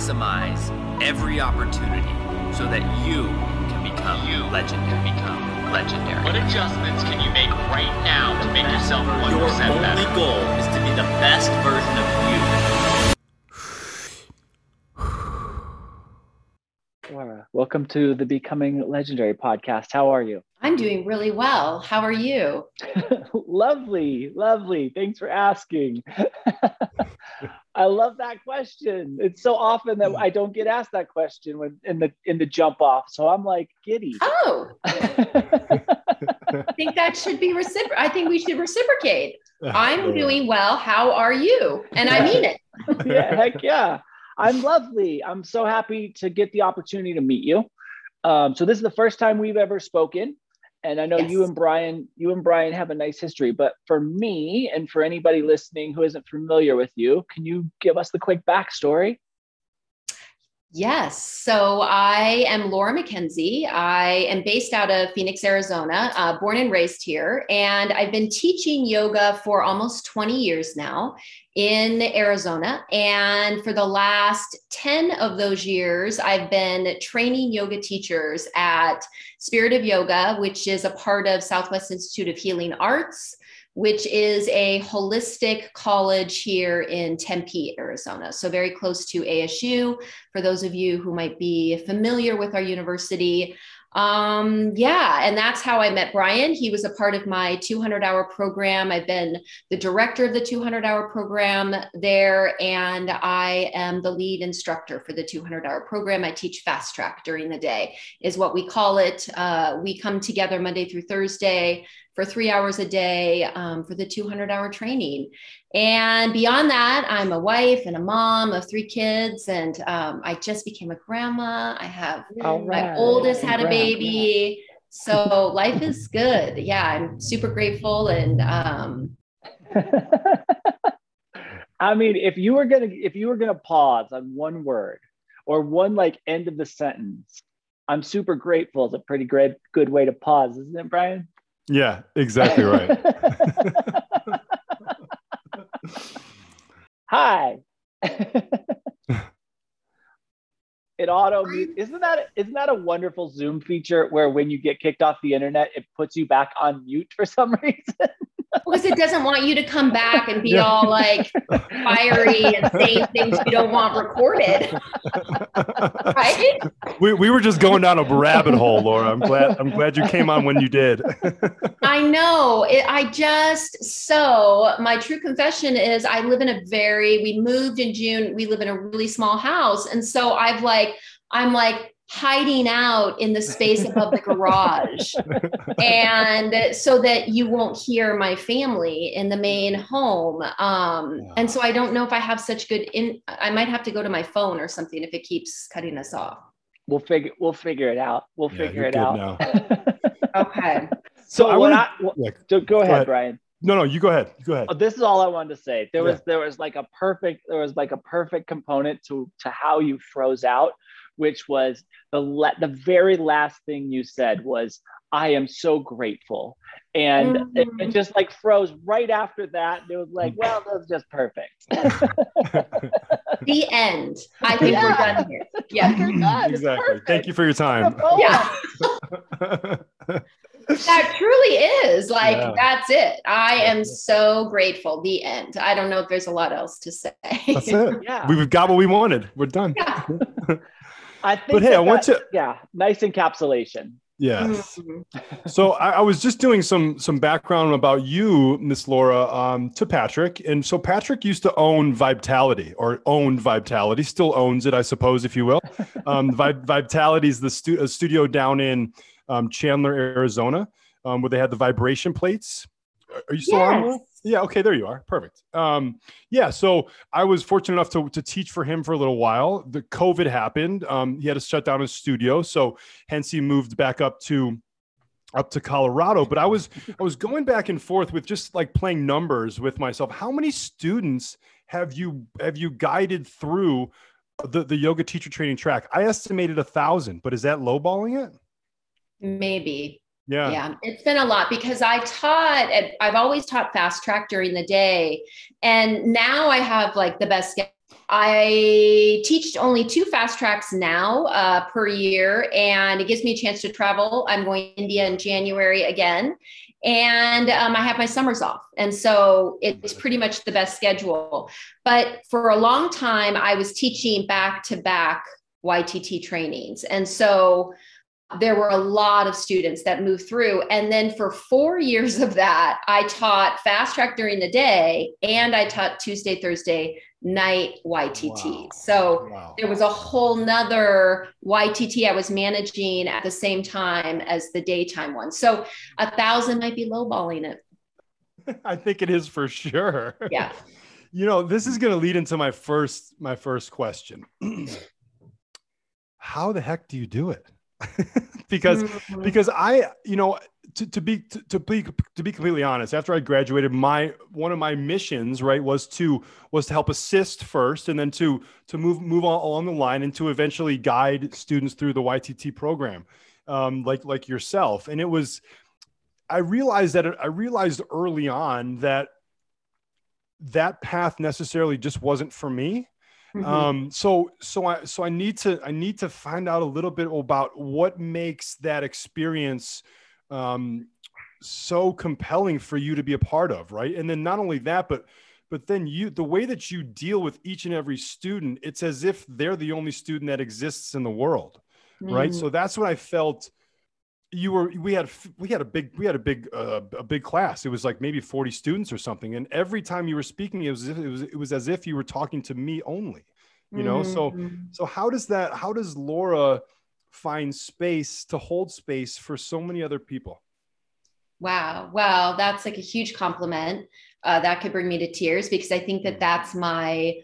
maximize every opportunity so that you can become you legendary. Become legendary. What adjustments can you make right now to make yourself 1% Your better? only goal is to be the best version of you. Laura, welcome to the Becoming Legendary podcast. How are you? I'm doing really well. How are you? lovely, lovely. Thanks for asking. I love that question. It's so often that I don't get asked that question when in the in the jump off. So I'm like giddy. Oh, I think that should be reciprocal. I think we should reciprocate. I'm doing well. How are you? And I mean it. yeah, heck yeah. I'm lovely. I'm so happy to get the opportunity to meet you. Um, so this is the first time we've ever spoken. And I know Yes. you and Brian, you and Brian have a nice history, but for me and for anybody listening who isn't familiar with you, can you give us the quick backstory? Yes. So I am Laura McKenzie. I am based out of Phoenix, Arizona, uh, born and raised here. And I've been teaching yoga for almost 20 years now in Arizona. And for the last 10 of those years, I've been training yoga teachers at Spirit of Yoga, which is a part of Southwest Institute of Healing Arts which is a holistic college here in Tempe, Arizona. So, very close to ASU. For those of you who might be familiar with our university, um, yeah, and that's how I met Brian. He was a part of my 200 hour program. I've been the director of the 200 hour program there, and I am the lead instructor for the 200 hour program. I teach fast track during the day, is what we call it. Uh, we come together Monday through Thursday for three hours a day um, for the 200 hour training. And beyond that, I'm a wife and a mom of three kids, and um, I just became a grandma. I have my oldest had a baby. So life is good. Yeah, I'm super grateful. And um, I mean, if you were gonna if you were gonna pause on one word or one like end of the sentence, I'm super grateful is a pretty great good way to pause, isn't it, Brian? Yeah, exactly right. Hi. it auto mute. Isn't that isn't that a wonderful Zoom feature where when you get kicked off the internet, it puts you back on mute for some reason? because it doesn't want you to come back and be Yeah. all like fiery and saying things you don't want recorded, right? we, we were just going down a rabbit hole, Laura. I'm glad I'm glad you came on when you did. I know. It, I just so my true confession is I live in a very we moved in June. We live in a really small house, and so I've like I'm like hiding out in the space above the garage, and so that you won't hear my family in the main home. Um, and so I don't know if I have such good in. I might have to go to my phone or something if it keeps cutting us off. We'll figure we'll figure it out. We'll Yeah, figure it out. Okay. so I wanna- well, Yeah, so go ahead, ahead. Brian. No, no, you go ahead. You go ahead. Oh, this is all I wanted to say. There Yeah. was there was like a perfect there was like a perfect component to to how you froze out, which was the le- the very last thing you said was I am so grateful, and it, it Mhm. just like froze right after that. And It was like, well, that's just perfect. The end. I think we're done here. Yeah. Done. Exactly. perfect. Thank you for your time. Yeah. That truly is like Yeah. that's it. I am so grateful. The end. I don't know if there's a lot else to say. That's it. Yeah, We've got what we wanted. We're done. Yeah. I think. But hey, that I want to. Yeah, nice encapsulation. Yes. Mhm. So I, I was just doing some some background about you, Miss Laura, um, to Patrick. And so Patrick used to own Vitality or owned Vitality, still owns it, I suppose, if you will. Um, Vitality is the stu- a studio down in um, Chandler, Arizona, um, where they had the vibration plates. Are you still on? Laura? Yeah. Okay. There you are. Perfect. Um, yeah. So I was fortunate enough to, to teach for him for a little while. The COVID happened. Um, he had to shut down his studio, so hence he moved back up to up to Colorado. But I was I was going back and forth with just like playing numbers with myself. How many students have you have you guided through the the yoga teacher training track? I estimated a thousand, but is that lowballing it? Maybe. Yeah. Yeah, it's been a lot because I taught, at, I've always taught fast track during the day. And now I have like the best I teach only two fast tracks now uh, per year, and it gives me a chance to travel. I'm going to India in January again, and um, I have my summers off. And so it's pretty much the best schedule. But for a long time, I was teaching back to back YTT trainings. And so there were a lot of students that moved through. And then for four years of that, I taught fast track during the day and I taught Tuesday, Thursday, night YTT. Wow. So wow. there was a whole nother YTT I was managing at the same time as the daytime one. So a thousand might be lowballing it. I think it is for sure. Yeah. you know, this is going to lead into my first my first question. How the heck do you do it? because mm-hmm. because I, you know, to, to be to, to, be to be completely honest after i graduated my one of my missions right was to was to help assist first and then to to move move on along the line and to eventually guide students through the ytt program um, like like yourself and it was i realized that i realized early on that that path necessarily just wasn't for me Mm-hmm. Um, so so I so I need to I need to find out a little bit about what makes that experience um, so compelling for you to be a part of, right? And then not only that, but but then you the way that you deal with each and every student, it's as if they're the only student that exists in the world, mm. right? So that's what I felt. You were we had we had a big we had a big uh, a big class. It was like maybe forty students or something, and every time you were speaking, it was it was it was as if you were talking to me only, you know. Mm-hmm. So so how does that how does Laura find space to hold space for so many other people. Wow. Wow. That's like a huge compliment. Uh, that could bring me to tears because I think that that's my,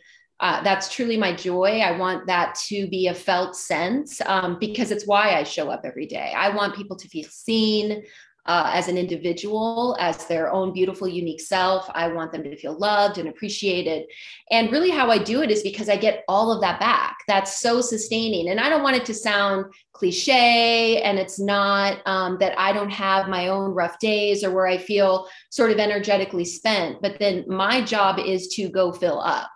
uh, that's truly my joy. I want that to be a felt sense um, because it's why I show up every day. I want people to feel seen uh, as an individual, as their own beautiful, unique self. I want them to feel loved and appreciated. And really, how I do it is because I get all of that back. That's so sustaining. And I don't want it to sound cliche, and it's not um, that I don't have my own rough days or where I feel sort of energetically spent. But then my job is to go fill up.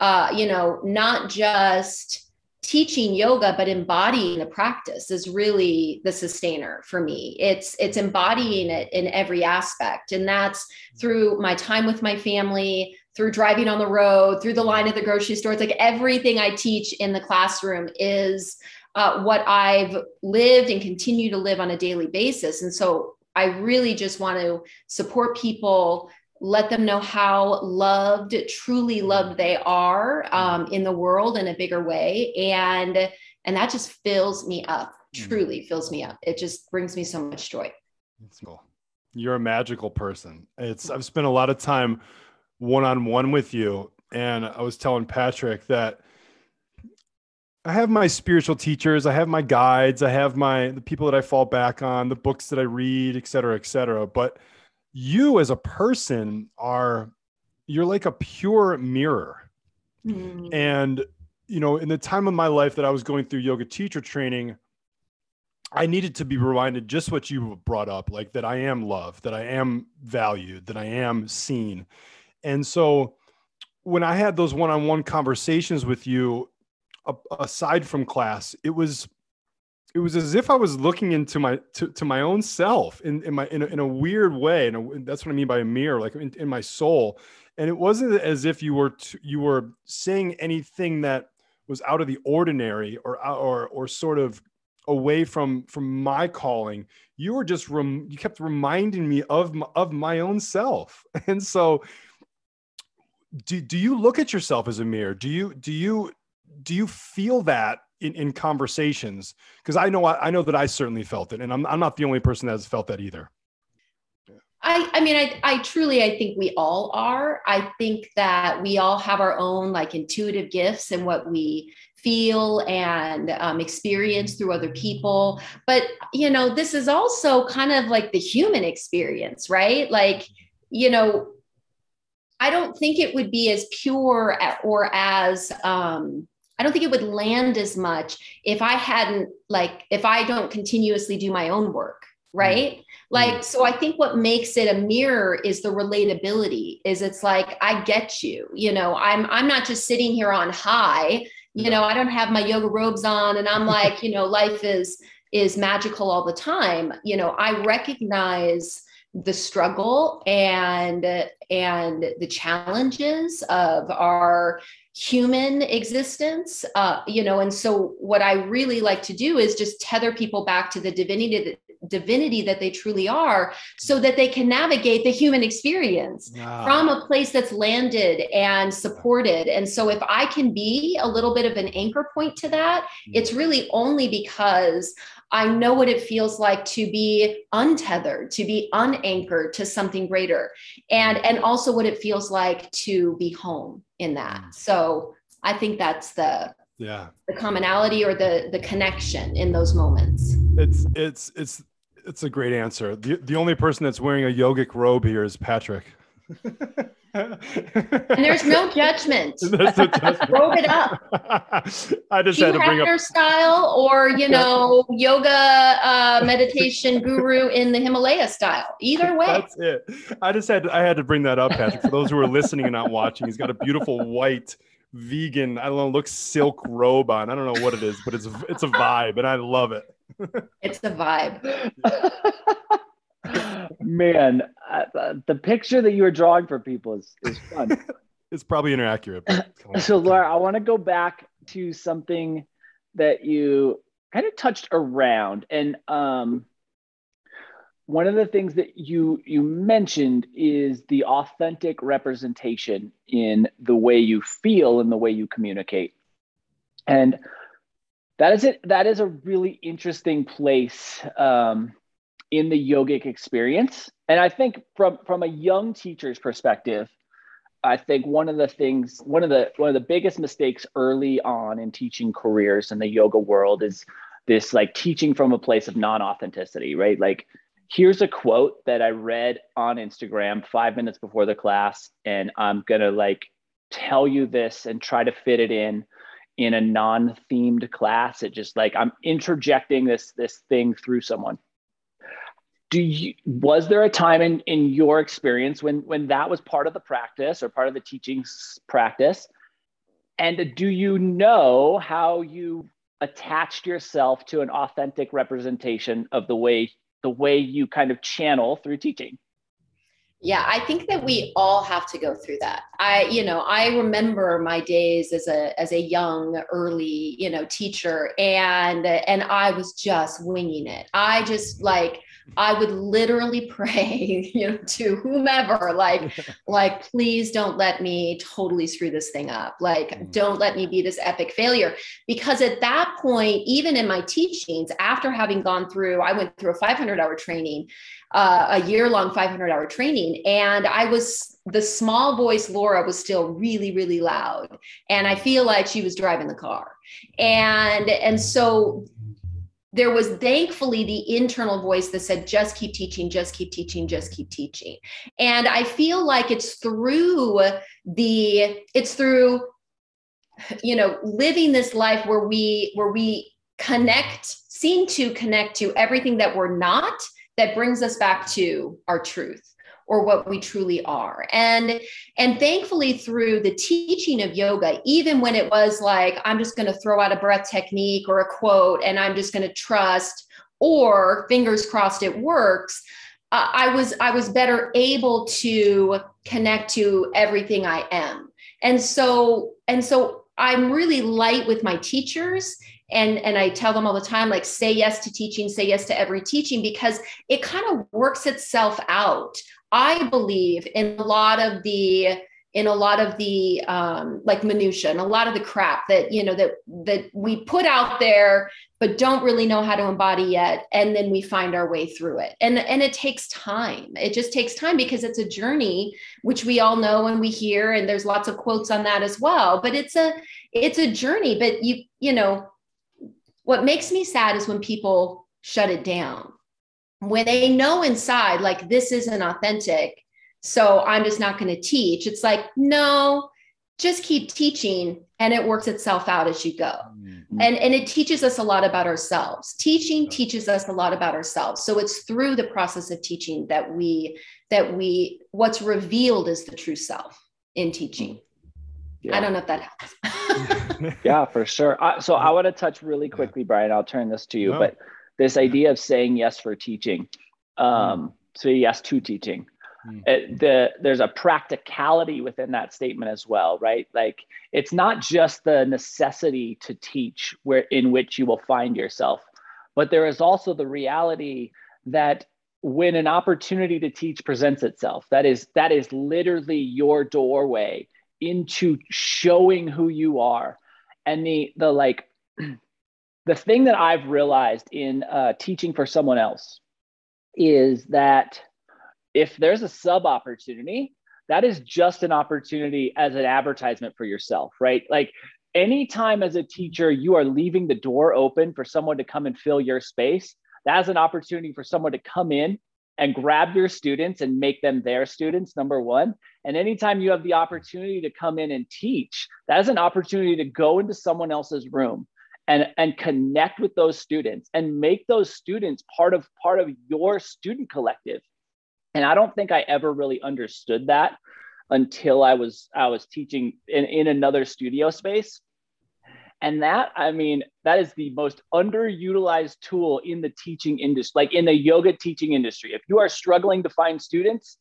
Uh, you know, not just teaching yoga but embodying the practice is really the sustainer for me. It's it's embodying it in every aspect. And that's through my time with my family through driving on the road through the line at the grocery store. It's like everything i teach in the classroom is uh, what i've lived and continue to live on a daily basis. And so i really just want to support people let them know how loved, truly loved they are um, in the world in a bigger way. And and that just fills me up, mm. truly fills me up. It just brings me so much joy. Cool. You're a magical person. It's I've spent a lot of time one-on-one with you. And I was telling Patrick that I have my spiritual teachers, I have my guides, I have my the people that I fall back on, the books that I read, et cetera, et cetera. But you as a person are you're like a pure mirror mm. and you know in the time of my life that i was going through yoga teacher training i needed to be reminded just what you brought up like that i am loved that i am valued that i am seen and so when i had those one-on-one conversations with you aside from class it was it was as if I was looking into my to, to my own self in, in my in a, in a weird way, and that's what I mean by a mirror, like in, in my soul. And it wasn't as if you were to, you were saying anything that was out of the ordinary or uh, or or sort of away from from my calling. You were just rem, you kept reminding me of my, of my own self, and so. Do, do you look at yourself as a mirror? Do you do you do you feel that in, in conversations because I know I, I, know that I certainly felt it, and I'm I'm not the only person that has felt that either. I, I mean, I, I truly, I think we all are. I think that we all have our own like intuitive gifts and what we feel and um, experience through other people. But, you know, this is also kind of like the human experience, right? Like, you know, I don't think it would be as pure or as, um, I don't think it would land as much if I hadn't like if I don't continuously do my own work. Mm. right? Like mm. so i think what makes it a mirror is the relatability is it's like i get you you know? I'm i'm not just sitting here on high you know? I don't have my yoga robes on and i'm like you know life is is magical all the time. You know i recognize the struggle and and the challenges of our human existence uh, you know and so what i really like to do is just tether people back to the divinity that divinity that they truly are so that they can navigate the human experience wow. from a place that's landed and supported and so if i can be a little bit of an anchor point to that it's really only because I know what it feels like to be untethered, to be unanchored to something greater, and and also what it feels like to be home in that. Mm. So I think that's the yeah the commonality or the the connection in those moments. It's it's it's it's a great answer. The the only person that's wearing a yogic robe here is Patrick. And there's no judgment. No judgment. Robe it up. I just you had to bring up style or you know yoga uh, meditation guru in the Himalaya style. Either way. That's it. I just had I had to bring that up, Patrick. For those who are listening and not watching, he's got a beautiful white vegan. I don't know, looks silk robe on. I don't know what it is, but it's it's a vibe, and I love it. it's the vibe. Man, uh, the picture that you were drawing for people is, is fun. it's probably inaccurate. so, Laura, I want to go back to something that you kind of touched around, and um, one of the things that you you mentioned is the authentic representation in the way you feel and the way you communicate, and that is it. That is a really interesting place. Um, in the yogic experience. And I think from from a young teacher's perspective, I think one of the things, one of the one of the biggest mistakes early on in teaching careers in the yoga world is this like teaching from a place of non-authenticity, right? Like here's a quote that I read on Instagram 5 minutes before the class and I'm going to like tell you this and try to fit it in in a non-themed class. It just like I'm interjecting this this thing through someone do you was there a time in in your experience when when that was part of the practice or part of the teaching practice and do you know how you attached yourself to an authentic representation of the way the way you kind of channel through teaching yeah, I think that we all have to go through that. I, you know, I remember my days as a as a young early, you know, teacher and and I was just winging it. I just like I would literally pray, you know, to whomever, like, like, please don't let me totally screw this thing up. Like, mm. don't let me be this epic failure. Because at that point, even in my teachings, after having gone through, I went through a 500 hour training, uh, a year long 500 hour training, and I was the small voice Laura was still really, really loud. And I feel like she was driving the car. And, and so there was thankfully the internal voice that said just keep teaching just keep teaching just keep teaching. And i feel like it's through the it's through you know living this life where we where we connect seem to connect to everything that we're not that brings us back to our truth or what we truly are. And and thankfully through the teaching of yoga even when it was like i'm just going to throw out a breath technique or a quote and i'm just going to trust or fingers crossed it works uh, i was i was better able to connect to everything i am. And so and so i'm really light with my teachers and and i tell them all the time like say yes to teaching say yes to every teaching because it kind of works itself out I believe in a lot of the in a lot of the um, like minutia and a lot of the crap that you know that that we put out there but don't really know how to embody yet. And then we find our way through it. And and it takes time. It just takes time because it's a journey which we all know and we hear and there's lots of quotes on that as well. But it's a it's a journey. But you you know what makes me sad is when people shut it down when they know inside like this isn't authentic so i'm just not going to teach it's like no just keep teaching and it works itself out as you go Mm-hmm. and and it teaches us a lot about ourselves teaching teaches us a lot about ourselves so it's through the process of teaching that we that we what's revealed is the true self in teaching Yeah. i don't know if that helps yeah, for sure. Uh, so I want to touch really quickly, Brian. I'll turn this to you, No. but this idea of saying yes for teaching, um, so yes to teaching. Mm. It, the there's a practicality within that statement as well, right? Like it's not just the necessity to teach where in which you will find yourself, but there is also the reality that when an opportunity to teach presents itself, that is that is literally your doorway into showing who you are and the the like the thing that i've realized in uh, teaching for someone else is that if there's a sub opportunity that is just an opportunity as an advertisement for yourself right? Like anytime as a teacher you are leaving the door open for someone to come and fill your space that's an opportunity for someone to come in and grab your students and make them their students number one. And anytime you have the opportunity to come in and teach, that is an opportunity to go into someone else's room and, and connect with those students and make those students part of part of your student collective. And I don't think I ever really understood that until I was I was teaching in, in another studio space. And that, I mean, that is the most underutilized tool in the teaching industry, like in the yoga teaching industry. If you are struggling to find students,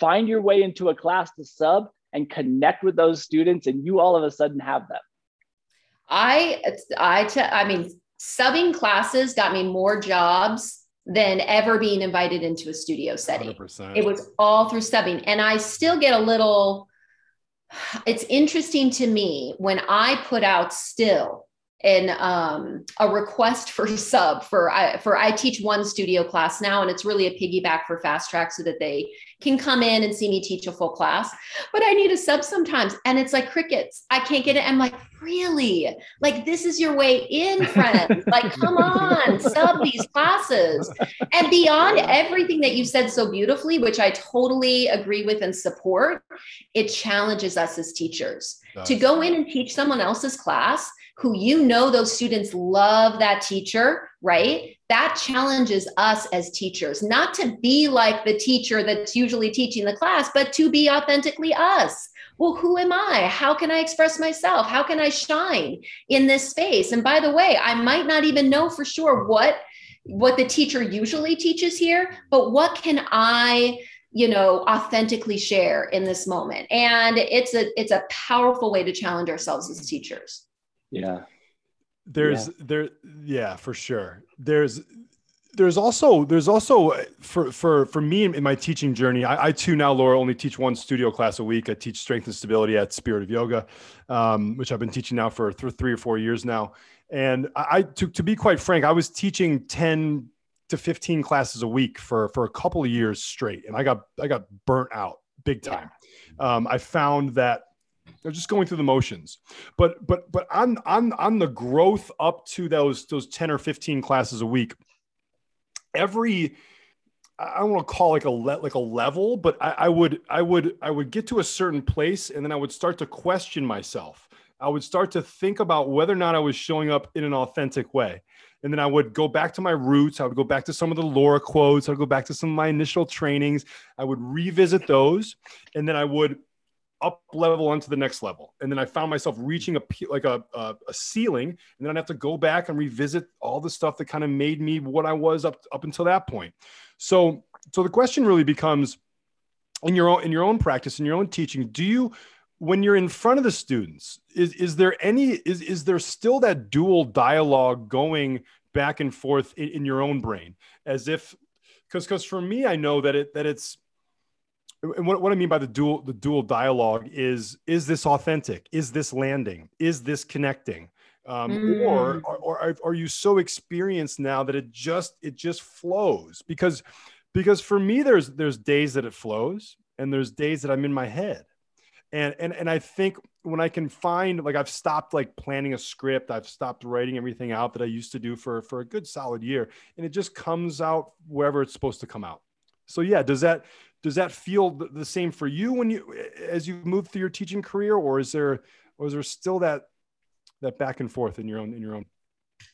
find your way into a class to sub and connect with those students and you all of a sudden have them i i te- i mean subbing classes got me more jobs than ever being invited into a studio setting 100%. it was all through subbing and i still get a little it's interesting to me when i put out still in um, a request for sub for I, for I teach one studio class now, and it's really a piggyback for fast track so that they can come in and see me teach a full class. But I need a sub sometimes, and it's like crickets. I can't get it. I'm like, really? Like this is your way in, friend? like, come on, sub these classes. And beyond everything that you said so beautifully, which I totally agree with and support, it challenges us as teachers to go in and teach someone else's class who you know those students love that teacher, right? That challenges us as teachers, not to be like the teacher that's usually teaching the class, but to be authentically us. Well, who am I? How can I express myself? How can I shine in this space? And by the way, I might not even know for sure what what the teacher usually teaches here, but what can I you know authentically share in this moment and it's a it's a powerful way to challenge ourselves as teachers yeah. There's there yeah for sure. There's there's also there's also for for for me in my teaching journey I, I too now laura only teach one studio class a week. I teach strength and stability at spirit of yoga um, which i've been teaching now for th- three or four years now. And i, I to, to be quite frank i was teaching 10 to 15 classes a week for for a couple of years straight. And i got i got burnt out big time. Um, i found that they're just going through the motions but but but on on on the growth up to those those 10 or 15 classes a week every I don't want to call like a le- like a level, but I, I would I would I would get to a certain place and then I would start to question myself. I would start to think about whether or not I was showing up in an authentic way. And then I would go back to my roots. I would go back to some of the Laura quotes. I'd go back to some of my initial trainings. I would revisit those. And then I would up level onto the next level. And then I found myself reaching a like a, a, a ceiling. And then I'd have to go back and revisit all the stuff that kind of made me what I was up, up until that point. So, so the question really becomes in your own, in your own practice, in your own teaching, do you, when you're in front of the students, is, is there any, is, is there still that dual dialogue going back and forth in, in your own brain as if, because, because for me, I know that it, that it's, and what, what I mean by the dual the dual dialogue is is this authentic? Is this landing? Is this connecting? Um, Mm. Or, or or are- are you so experienced now that it just it just flows? Because because for me there's there's days that it flows and there's days that I'm in my head, and and and I think when I can find like I've stopped like planning a script, I've stopped writing everything out that I used to do for for a good solid year, and it just comes out wherever it's supposed to come out. So yeah, does that does that feel the, same for you when you as you move through your teaching career, or is there or is there still that that back and forth in your own in your own?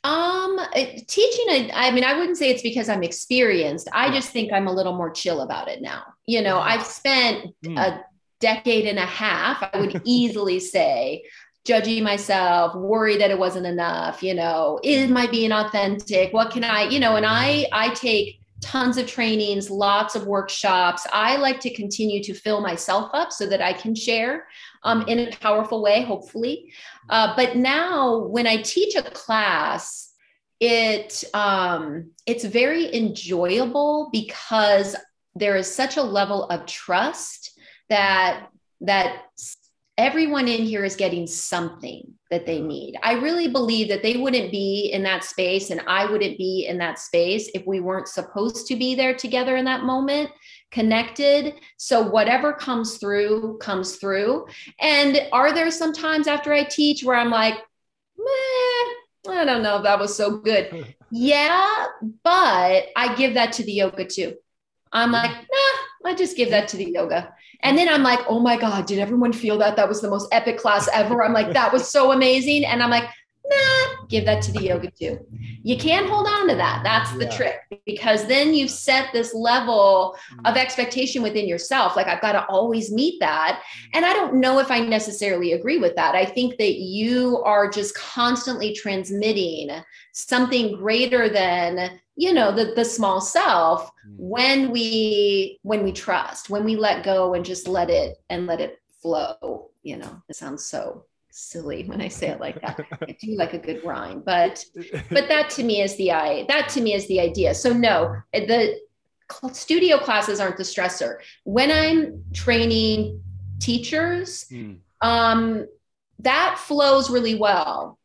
Um, teaching, I, I mean, I wouldn't say it's because I'm experienced. I just think I'm a little more chill about it now. You know, I've spent Mm. a decade and a half, I would easily say, judging myself, worried that it wasn't enough, you know, am I being authentic? What can I, you know, and I I take tons of trainings, lots of workshops. I like to continue to fill myself up so that I can share um, in a powerful way, hopefully. Uh, but now when I teach a class, it um, it's very enjoyable because there is such a level of trust that that everyone in here is getting something that they need. I really believe that they wouldn't be in that space and I wouldn't be in that space if we weren't supposed to be there together in that moment, connected. So whatever comes through, comes through. And are there some times after I teach where I'm like, meh, I don't know if that was so good. yeah, but I give that to the yoga too. I'm like, nah, I just give that to the yoga. And then I'm like, oh my God, did everyone feel that? That was the most epic class ever. I'm like, that was so amazing. And I'm like, nah, give that to the yoga too. You can't hold on to that. That's the Yeah. trick because then you've set this level mm. of expectation within yourself. Like, I've got to always meet that. Mm. And I don't know if I necessarily agree with that. I think that you are just constantly transmitting something greater than you know the, the small self when we when we trust when we let go and just let it and let it flow you know. It sounds so silly when i say it like that. I do like a good rhyme but but that to me is the i that to me is the idea. So no the studio classes aren't the stressor. When i'm training teachers Mm. um that flows really well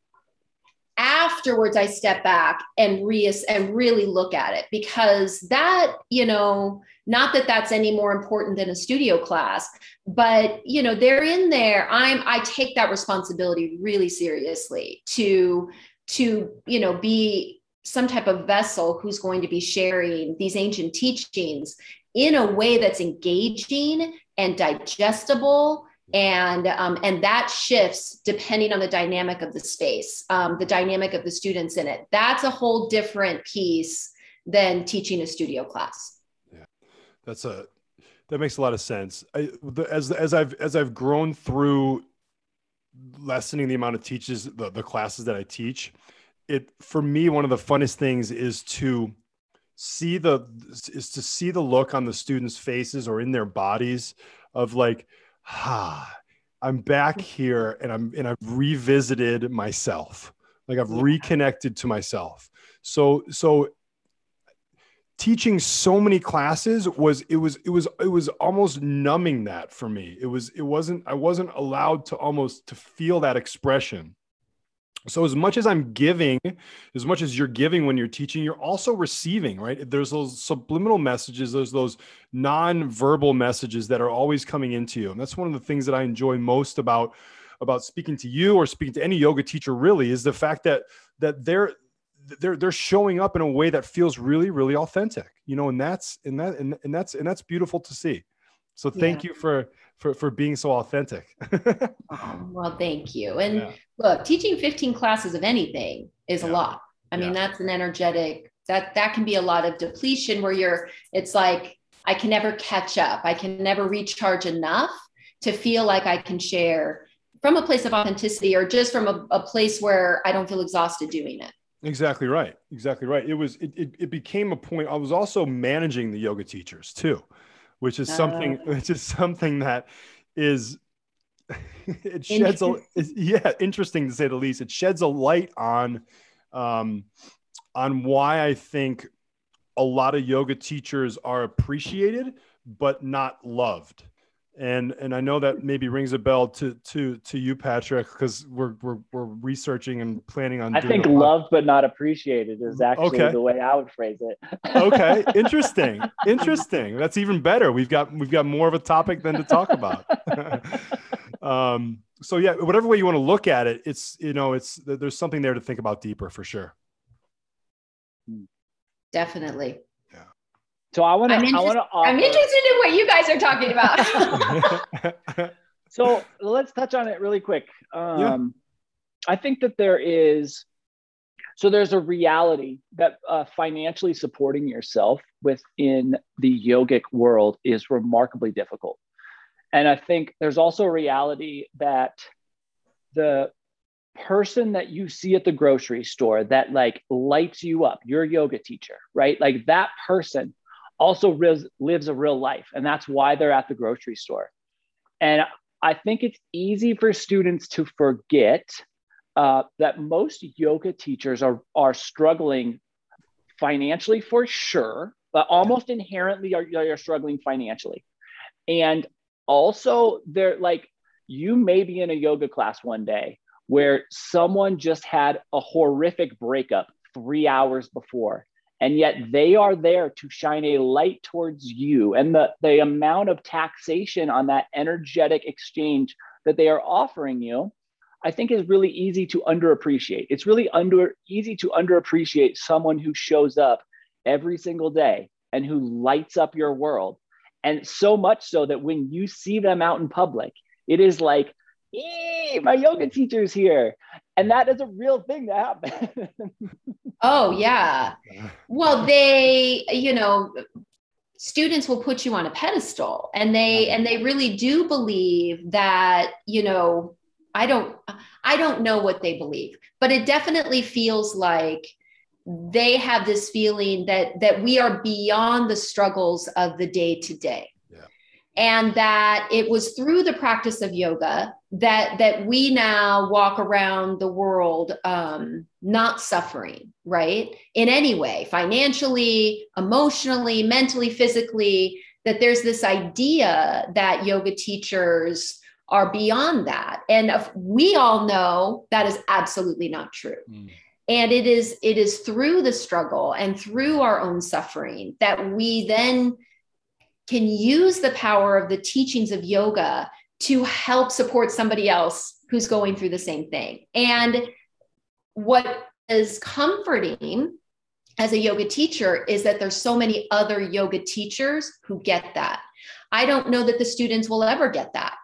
afterwards i step back and re and really look at it because that you know not that that's any more important than a studio class but you know they're in there i'm i take that responsibility really seriously to to you know be some type of vessel who's going to be sharing these ancient teachings in a way that's engaging and digestible and um, and that shifts depending on the dynamic of the space um, the dynamic of the students in it. That's a whole different piece than teaching a studio class. Yeah. That's a that makes a lot of sense. I, the, as as I've as I've grown through lessening the amount of teaches the, the classes that I teach, it for me one of the funnest things is to see the is to see the look on the students' faces or in their bodies of like, ah, I'm back here and I'm and I've revisited myself. Like I've reconnected to myself. So so teaching so many classes was it was it was it was almost numbing that for me it was it wasn't i wasn't allowed to almost to feel that expression so as much as i'm giving as much as you're giving when you're teaching you're also receiving right? There's those subliminal messages there's those non-verbal messages that are always coming into you. And that's one of the things that i enjoy most about about speaking to you or speaking to any yoga teacher really is the fact that that they're they're they're showing up in a way that feels really really authentic you know and that's and that and, and that's and that's beautiful to see so thank you for for for being so authentic Oh, well, thank you. And Yeah. look, teaching 15 classes of anything is a lot. I mean, that's an energetic that that can be a lot of depletion where you're it's like I can never catch up. I can never recharge enough to feel like I can share from a place of authenticity or just from a, a place where I don't feel exhausted doing it. exactly right exactly right it was it, it, it became a point i was also managing the yoga teachers too which is something Oh. which is something that is it sheds a yeah interesting to say the least. It sheds a light on um on why i think a lot of yoga teachers are appreciated but not loved and and i know that maybe rings a bell to to to you patrick because we're, we're we're researching and planning on I doing think loved but not appreciated is actually Okay. the way I would phrase it. okay interesting interesting that's even better we've got we've got more of a topic than to talk about um so yeah whatever way you want to look at it it's you know it's there's something there to think about deeper for sure Definitely. So I want to. I'm, want to. I'm interested in what you guys are talking about. so let's touch on it really quick. Um, I think that there is, so there's a reality that uh, financially supporting yourself within the yogic world is remarkably difficult. And I think there's also a reality that the person that you see at the grocery store that like lights you up, your yoga teacher, right? Like that person also lives, lives a real life. And that's why they're at the grocery store. And I think it's easy for students to forget uh, that most yoga teachers are, are struggling financially for sure, but almost inherently are, are struggling financially. And also, they're like, you may be in a yoga class one day where someone just had a horrific breakup three hours before and yet they are there to shine a light towards you. And the, the amount of taxation on that energetic exchange that they are offering you i think is really easy to underappreciate. It's really under easy to underappreciate someone who shows up every single day and who lights up your world. And so much so that when you see them out in public it is like my yoga teacher's here and that is a real thing that happens oh yeah. Well they you know students will put you on a pedestal and they and they really do believe that you know i don't i don't know what they believe but it definitely feels like they have this feeling that that we are beyond the struggles of the day to day and that it was through the practice of yoga that that we now walk around the world um, not suffering right? In any way financially emotionally mentally physically that there's this idea that yoga teachers are beyond that. And we all know that is absolutely not true. Mm. and it is it is through the struggle and through our own suffering that we then can use the power of the teachings of yoga to help support somebody else who's going through the same thing. And what is comforting as a yoga teacher is that there's so many other yoga teachers who get that. I don't know that the students will ever get that.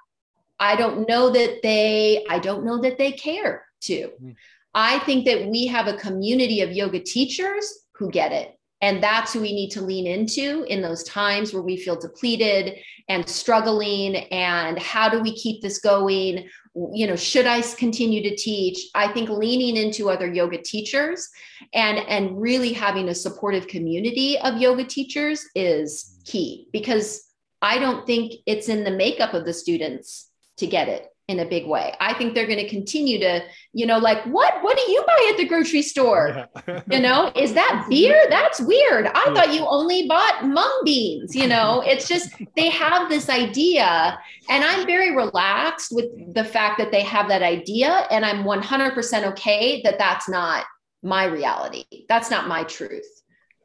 I don't know that they I don't know that they care to. Mm. I think that we have a community of yoga teachers who get it and that's who we need to lean into in those times where we feel depleted and struggling. And how do we keep this going? You know, should I continue to teach? I think leaning into other yoga teachers and, and really having a supportive community of yoga teachers is key because I don't think it's in the makeup of the students to get it in a big way. I think they're going to continue to, you know, like, what, what do you buy at the grocery store? Yeah. you know, is that beer? That's weird. I thought you only bought mung beans. You know, it's just, they have this idea. And I'm very relaxed with the fact that they have that idea. And I'm 100% okay that that's not my reality. That's not my truth.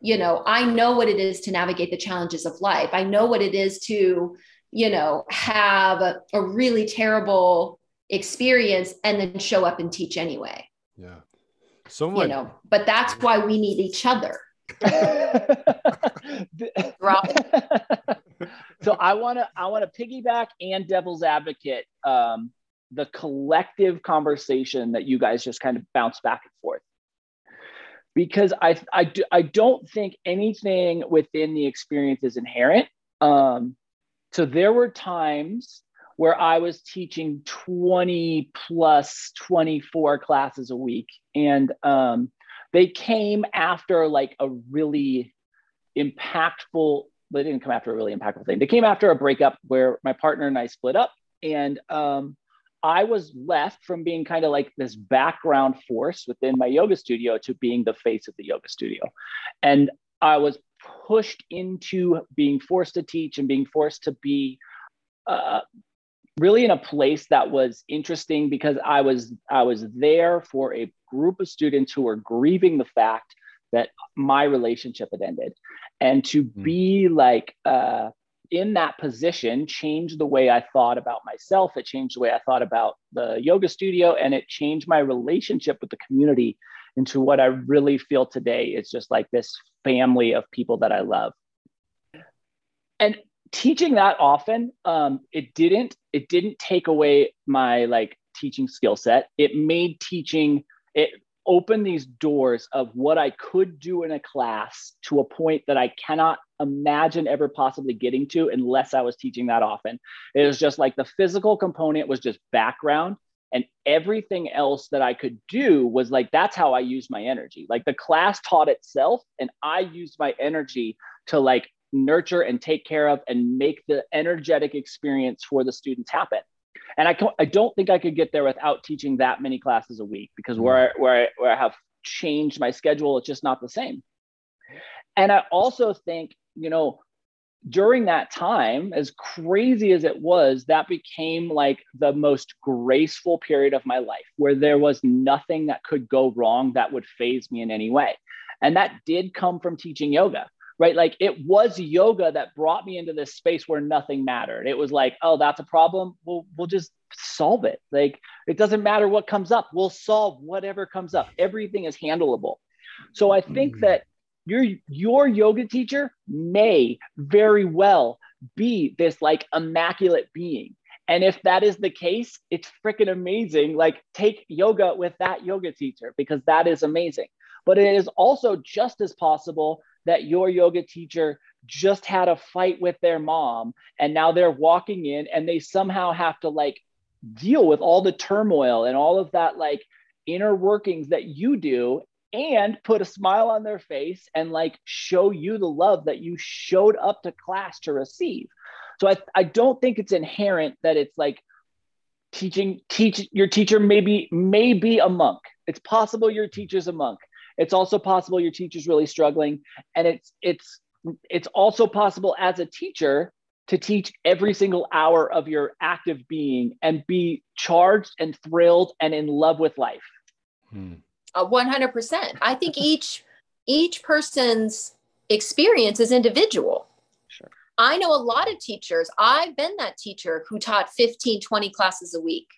You know, I know what it is to navigate the challenges of life. I know what it is to, you know, have a, a really terrible experience and then show up and teach anyway. Yeah. So much. You know, but that's why we need each other. so I want to I want to piggyback and devil's advocate um, the collective conversation that you guys just kind of bounce back and forth because I I, do, I don't think anything within the experience is inherent. Um, so there were times where I was teaching 20 plus 24 classes a week. And um, they came after like a really impactful, they didn't come after a really impactful thing. They came after a breakup where my partner and I split up. And um, I was left from being kind of like this background force within my yoga studio to being the face of the yoga studio. And I was pushed into being forced to teach and being forced to be uh, really in a place that was interesting because I was I was there for a group of students who were grieving the fact that my relationship had ended, and to mm. be like uh, in that position changed the way I thought about myself. It changed the way I thought about the yoga studio, and it changed my relationship with the community into what I really feel today is just like this family of people that I love. and teaching that often um, it didn't it didn't take away my like teaching skill set. It made teaching it opened these doors of what i could do in a class to a point that i cannot imagine ever possibly getting to unless i was teaching that often. It was just like the physical component was just background and everything else that i could do was like that's how i use my energy like the class taught itself and i used my energy to like nurture and take care of and make the energetic experience for the students happen. And I, I don't think I could get there without teaching that many classes a week because mm-hmm. where, I, where, I, where I have changed my schedule, it's just not the same. And I also think, you know, during that time, as crazy as it was, that became like the most graceful period of my life where there was nothing that could go wrong that would faze me in any way. And that did come from teaching yoga right? Like it was yoga that brought me into this space where nothing mattered. It was like, oh, that's a problem. We'll we'll just solve it. Like it doesn't matter what comes up. We'll solve whatever comes up. Everything is handleable. So I think mm. that your your yoga teacher may very well be this like immaculate being. And if that is the case, it's freaking amazing. Like take yoga with that yoga teacher because that is amazing. But it is also just as possible that your yoga teacher just had a fight with their mom and now they're walking in and they somehow have to like deal with all the turmoil and all of that like inner workings that you do and put a smile on their face and like show you the love that you showed up to class to receive so i, I don't think it's inherent that it's like teaching teach your teacher maybe may be a monk it's possible your teacher's a monk it's also possible your teacher's really struggling, and it's it's it's also possible as a teacher to teach every single hour of your active being and be charged and thrilled and in love with life. Hmm. Uh, 100%. I think each each person's experience is individual. Sure. I know a lot of teachers. I've been that teacher who taught 15, 20 classes a week.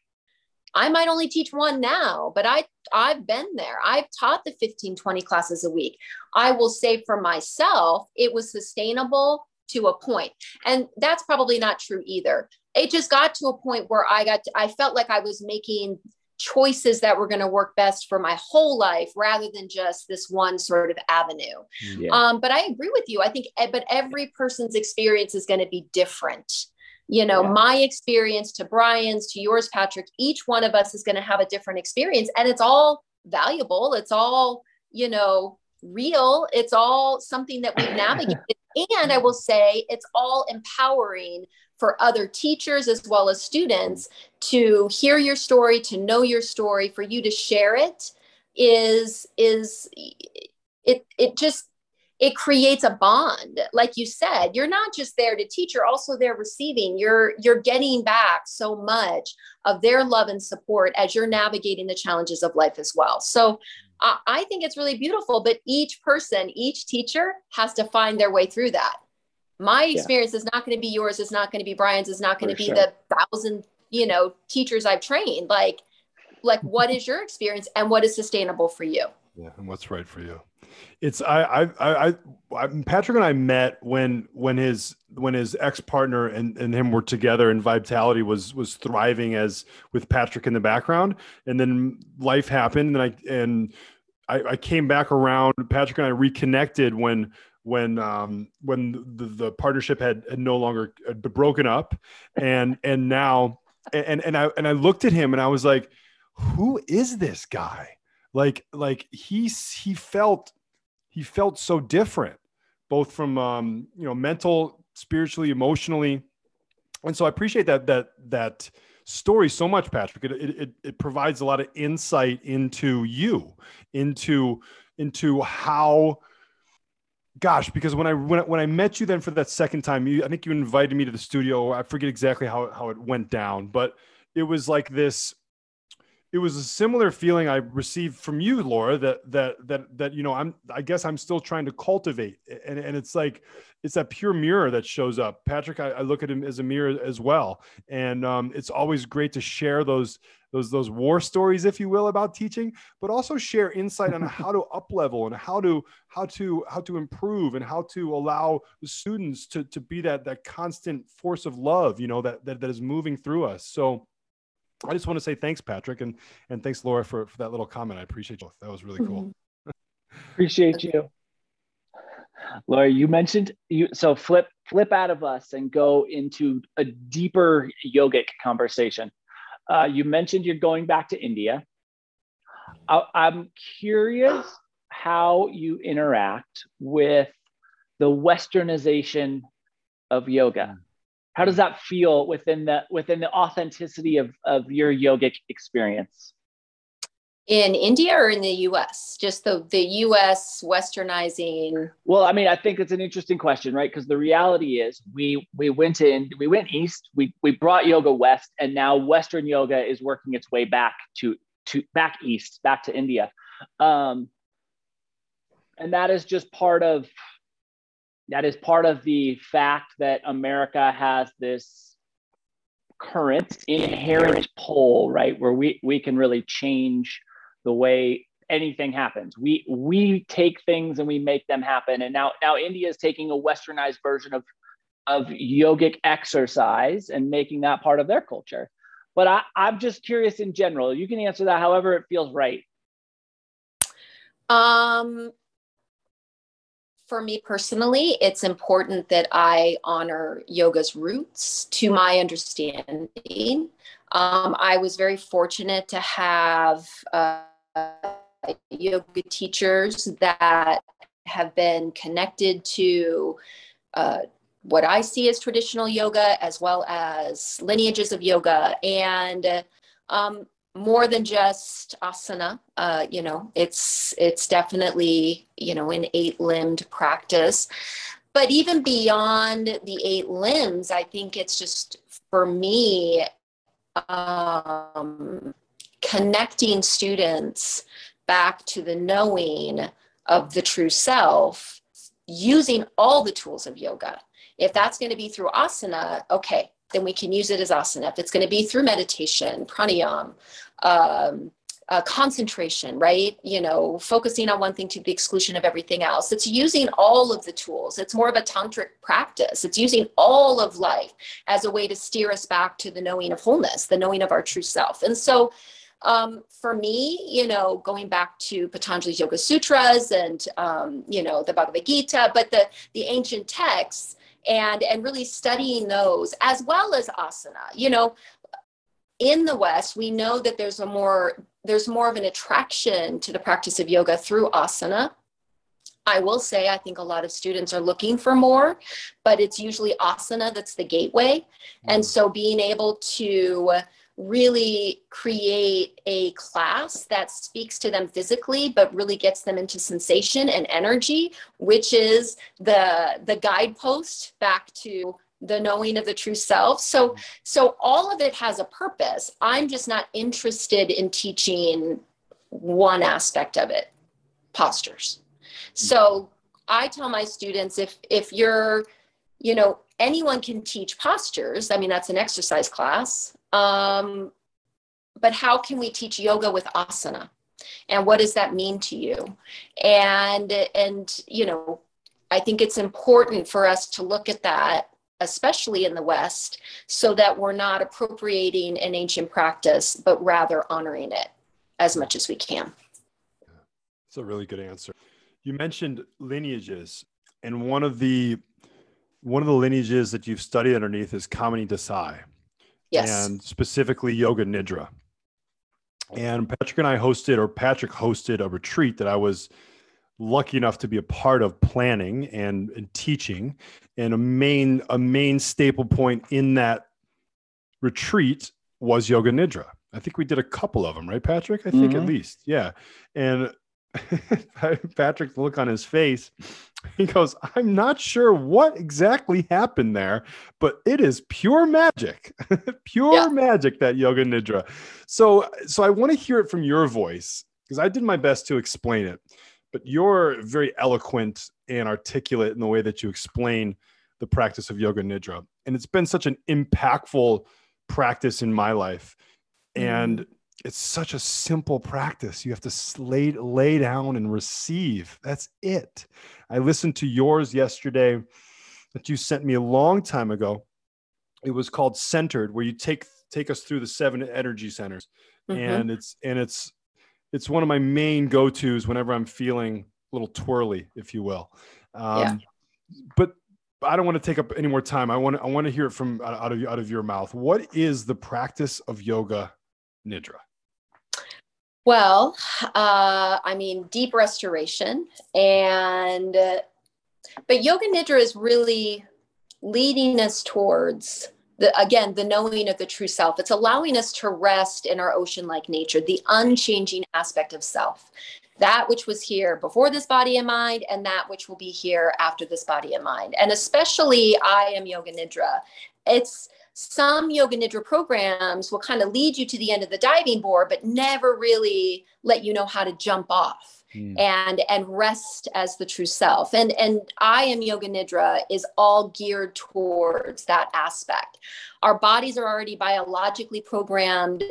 I might only teach one now, but I I've been there. I've taught the 15 20 classes a week. I will say for myself it was sustainable to a point. And that's probably not true either. It just got to a point where I got to, I felt like I was making choices that were going to work best for my whole life rather than just this one sort of avenue. Yeah. Um, but I agree with you. I think, eh, but every person's experience is going to be different you know yeah. my experience to brian's to yours patrick each one of us is going to have a different experience and it's all valuable it's all you know real it's all something that we've navigated and i will say it's all empowering for other teachers as well as students to hear your story to know your story for you to share it is is it it just it creates a bond. Like you said you're not just there to teach you're also there receiving. You're you're getting back so much of their love and support as you're navigating the challenges of life as well. So I, I think it's really beautiful but each person each teacher has to find their way through that my experience yeah. is not going to be yours it's not going to be brian's it's not going to be sure. the thousand you know teachers i've trained like like what is your experience and what is sustainable for you yeah and what's right for you it's I, I I I Patrick and I met when when his when his ex partner and, and him were together and Vitality was was thriving as with Patrick in the background and then life happened and I and I, I came back around Patrick and I reconnected when when um when the, the partnership had, had no longer broken up. And and now and and I and I looked at him and I was like who is this guy? Like like he he felt he felt so different, both from um, you know mental, spiritually, emotionally, and so I appreciate that that that story so much, Patrick. It, it, it provides a lot of insight into you, into into how gosh because when i when, when i met you then for that second time you i think you invited me to the studio i forget exactly how, how it went down but it was like this it was a similar feeling I received from you, Laura, that that that that you know, I'm I guess I'm still trying to cultivate. And and it's like it's that pure mirror that shows up. Patrick, I, I look at him as a mirror as well. And um, it's always great to share those those those war stories, if you will, about teaching, but also share insight on how to up level and how to how to how to improve and how to allow the students to to be that that constant force of love, you know, that that, that is moving through us. So I just want to say thanks, Patrick, and and thanks, Laura, for, for that little comment. I appreciate you. That was really cool. Mm-hmm. appreciate you. Laura, you mentioned you so flip flip out of us and go into a deeper yogic conversation. Uh, you mentioned you're going back to India. I, I'm curious how you interact with the westernization of yoga. How does that feel within the within the authenticity of, of your yogic experience? In India or in the US? Just the the US westernizing. Well, I mean, I think it's an interesting question, right? Because the reality is we we went in, we went east, we we brought yoga west, and now Western yoga is working its way back to to back east, back to India. Um, and that is just part of that is part of the fact that America has this current inherent pull, right? Where we we can really change the way anything happens. We we take things and we make them happen. And now now India is taking a westernized version of of yogic exercise and making that part of their culture. But I, I'm just curious in general. You can answer that however it feels right. Um, for me personally, it's important that I honor yoga's roots to my understanding. Um, I was very fortunate to have uh, yoga teachers that have been connected to uh, what I see as traditional yoga, as well as lineages of yoga, and um, more than just asana. Uh, you know, it's it's definitely you know an eight limbed practice, but even beyond the eight limbs, I think it's just for me um, connecting students back to the knowing of the true self using all the tools of yoga. If that's going to be through asana, okay, then we can use it as asana. If it's going to be through meditation, pranayam, um, uh, concentration, right? You know, focusing on one thing to the exclusion of everything else. It's using all of the tools. It's more of a tantric practice. It's using all of life as a way to steer us back to the knowing of wholeness, the knowing of our true self. And so, um, for me, you know, going back to Patanjali's Yoga Sutras and um, you know the Bhagavad Gita, but the the ancient texts and and really studying those as well as asana. You know, in the West, we know that there's a more there's more of an attraction to the practice of yoga through asana. I will say I think a lot of students are looking for more, but it's usually asana that's the gateway. And mm-hmm. so being able to really create a class that speaks to them physically but really gets them into sensation and energy which is the the guidepost back to the knowing of the true self. So so all of it has a purpose. I'm just not interested in teaching one aspect of it postures. So i tell my students if if you're you know anyone can teach postures. I mean that's an exercise class um, but how can we teach yoga with asana? And what does that mean to you? And and you know, I think it's important for us to look at that, especially in the West, so that we're not appropriating an ancient practice, but rather honoring it as much as we can. That's a really good answer. You mentioned lineages, and one of the one of the lineages that you've studied underneath is Kamini Desai. Yes. And specifically Yoga Nidra. And Patrick and I hosted, or Patrick hosted a retreat that I was lucky enough to be a part of planning and, and teaching. And a main, a main staple point in that retreat was Yoga Nidra. I think we did a couple of them, right, Patrick? I think mm-hmm. at least. Yeah. And Patrick's look on his face he goes, I'm not sure what exactly happened there, but it is pure magic, pure yeah. magic that yoga nidra. So, so I want to hear it from your voice because I did my best to explain it, but you're very eloquent and articulate in the way that you explain the practice of yoga nidra, and it's been such an impactful practice in my life. And mm. It's such a simple practice. You have to lay lay down and receive. That's it. I listened to yours yesterday that you sent me a long time ago. It was called Centered, where you take take us through the seven energy centers, mm-hmm. and it's and it's it's one of my main go tos whenever I'm feeling a little twirly, if you will. Um, yeah. But I don't want to take up any more time. I want to I want to hear it from out of out of your mouth. What is the practice of yoga nidra? Well, uh, I mean, deep restoration, and uh, but yoga nidra is really leading us towards the again the knowing of the true self. It's allowing us to rest in our ocean-like nature, the unchanging aspect of self, that which was here before this body and mind, and that which will be here after this body and mind. And especially, I am yoga nidra. It's some yoga nidra programs will kind of lead you to the end of the diving board but never really let you know how to jump off mm. and and rest as the true self and and i am yoga nidra is all geared towards that aspect our bodies are already biologically programmed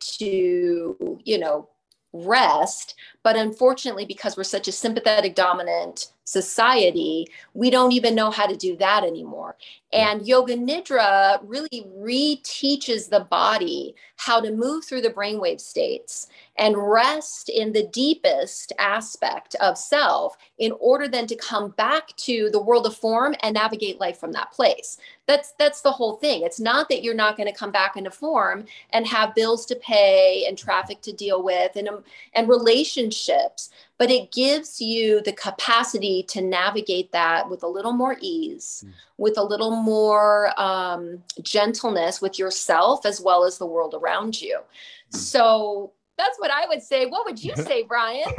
to you know rest but unfortunately because we're such a sympathetic dominant society, we don't even know how to do that anymore. And Yoga Nidra really reteaches the body how to move through the brainwave states and rest in the deepest aspect of self in order then to come back to the world of form and navigate life from that place. That's that's the whole thing. It's not that you're not going to come back into form and have bills to pay and traffic to deal with and um, and relationships, but it gives you the capacity to navigate that with a little more ease, mm. with a little more um, gentleness with yourself as well as the world around you. Mm. So that's what I would say. What would you say, Brian?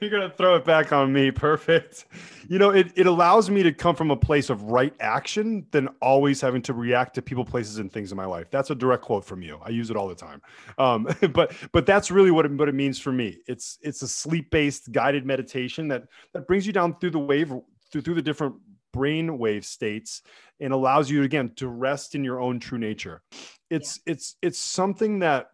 You're going to throw it back on me. Perfect. You know, it, it allows me to come from a place of right action than always having to react to people, places, and things in my life. That's a direct quote from you. I use it all the time. Um, but but that's really what it, what it means for me. It's it's a sleep based guided meditation that that brings you down through the wave through, through the different brain wave states and allows you again to rest in your own true nature. It's yeah. it's it's something that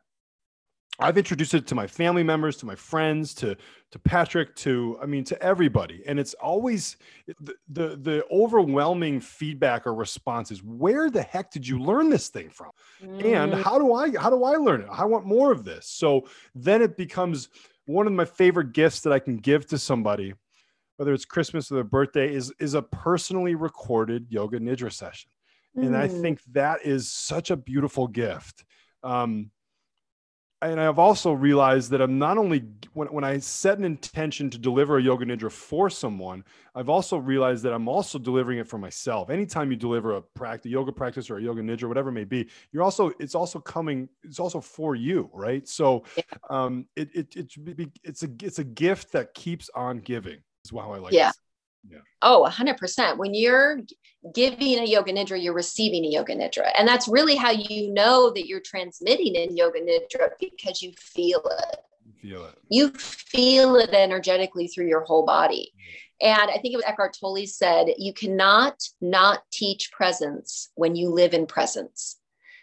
I've introduced it to my family members, to my friends, to to Patrick, to I mean to everybody, and it's always the, the the, overwhelming feedback or response is, "Where the heck did you learn this thing from?" Mm. And how do I how do I learn it? I want more of this. So then it becomes one of my favorite gifts that I can give to somebody, whether it's Christmas or their birthday, is is a personally recorded yoga nidra session, mm. and I mm. think that is such a beautiful gift. Um, and I've also realized that I'm not only when, when I set an intention to deliver a yoga nidra for someone, I've also realized that I'm also delivering it for myself. Anytime you deliver a practice, yoga practice or a yoga nidra, whatever it may be, you're also it's also coming, it's also for you, right? So um it it, it it's a it's a gift that keeps on giving is how I like yeah. Yeah. Oh, 100%. When you're giving a yoga nidra, you're receiving a yoga nidra. And that's really how you know that you're transmitting in yoga nidra because you feel it. You feel it. You feel it energetically through your whole body. And I think it was Eckhart Tolle said, you cannot not teach presence when you live in presence.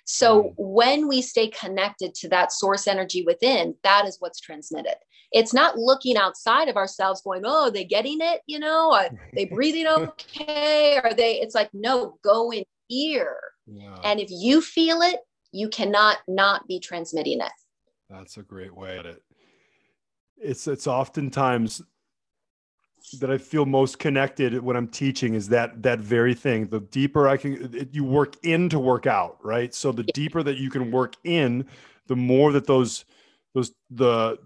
So mm. when we stay connected to that source energy within, that is what's transmitted it's not looking outside of ourselves going oh are they getting it you know are they breathing okay are they it's like no go in here yeah. and if you feel it you cannot not be transmitting it that's a great way at it it's it's oftentimes that I feel most connected when I'm teaching is that that very thing. The deeper I can, it, you work in to work out, right? So the deeper that you can work in, the more that those those the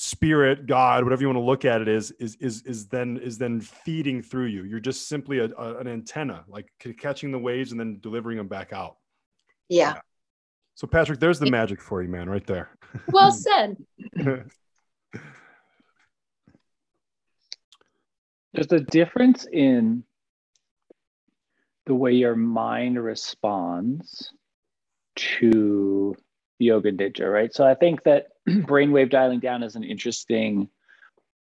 spirit god whatever you want to look at it is is is is then is then feeding through you. You're just simply a, a, an antenna like catching the waves and then delivering them back out. Yeah, yeah. so patrick there's the magic for you man right there. Well said. There's a difference in the way your mind responds to yoga nidra right so i think that brainwave dialing down is an interesting,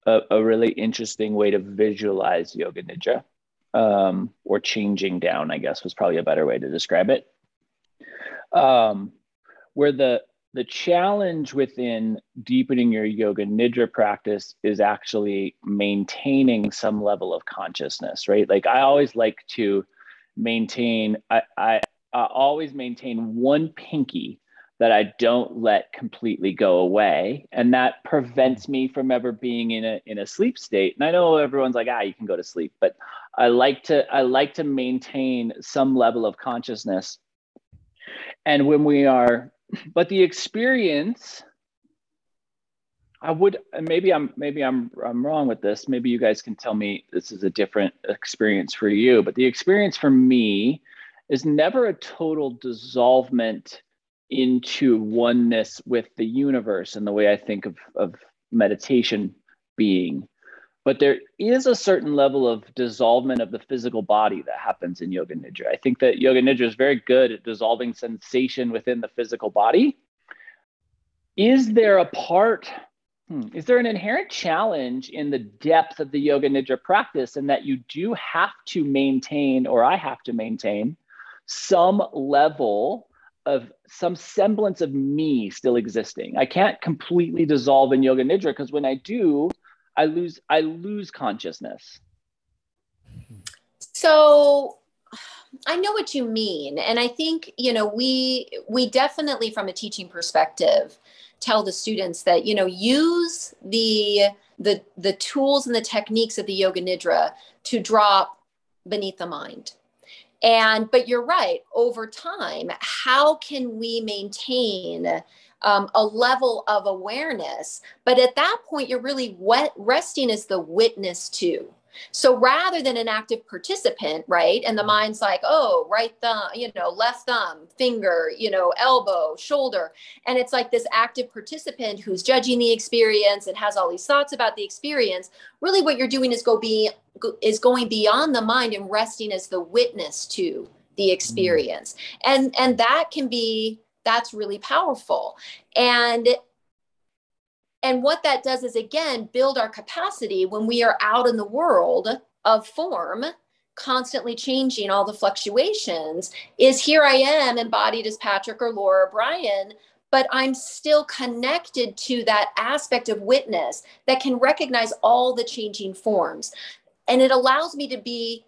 a, a, really interesting way to visualize yoga nidra, um, or changing down. I guess was probably a better way to describe it. Um, where the the challenge within deepening your yoga nidra practice is actually maintaining some level of consciousness right like i always like to maintain i i, I always maintain one pinky that i don't let completely go away. And that prevents me from ever being in a in a sleep state. And i know everyone's like ah you can go to sleep. But i like to i like to maintain some level of consciousness. And when we are but the experience i would maybe i'm maybe i'm i'm wrong with this. Maybe you guys can tell me this is a different experience for you. But the experience for me is never a total dissolvement into oneness with the universe and the way i think of, of meditation being but there is a certain level of dissolvement of the physical body that happens in yoga nidra. I think that yoga nidra is very good at dissolving sensation within the physical body. Is there a part, hmm, is there an inherent challenge in the depth of the yoga nidra practice and that you do have to maintain, or I have to maintain, some level of some semblance of me still existing? I can't completely dissolve in yoga nidra because when I do, I lose I lose consciousness. So I know what you mean and I think you know we we definitely from a teaching perspective tell the students that you know use the the the tools and the techniques of the yoga nidra to drop beneath the mind. And but you're right, over time how can we maintain um, a level of awareness. But at that point, you're really wet, resting as the witness to. So rather than an active participant, right? And the mm-hmm. mind's like, oh, right thumb, you know, left thumb, finger, you know, elbow, shoulder. And it's like this active participant who's judging the experience and has all these thoughts about the experience. Really what you're doing is go be is going beyond the mind and resting as the witness to the mm-hmm. experience. Mm. And and that can be that's really powerful and and what that does is again build our capacity when we are out in the world of form constantly changing all the fluctuations is here i am embodied as patrick or laura or brian but i'm still connected to that aspect of witness that can recognize all the changing forms and it allows me to be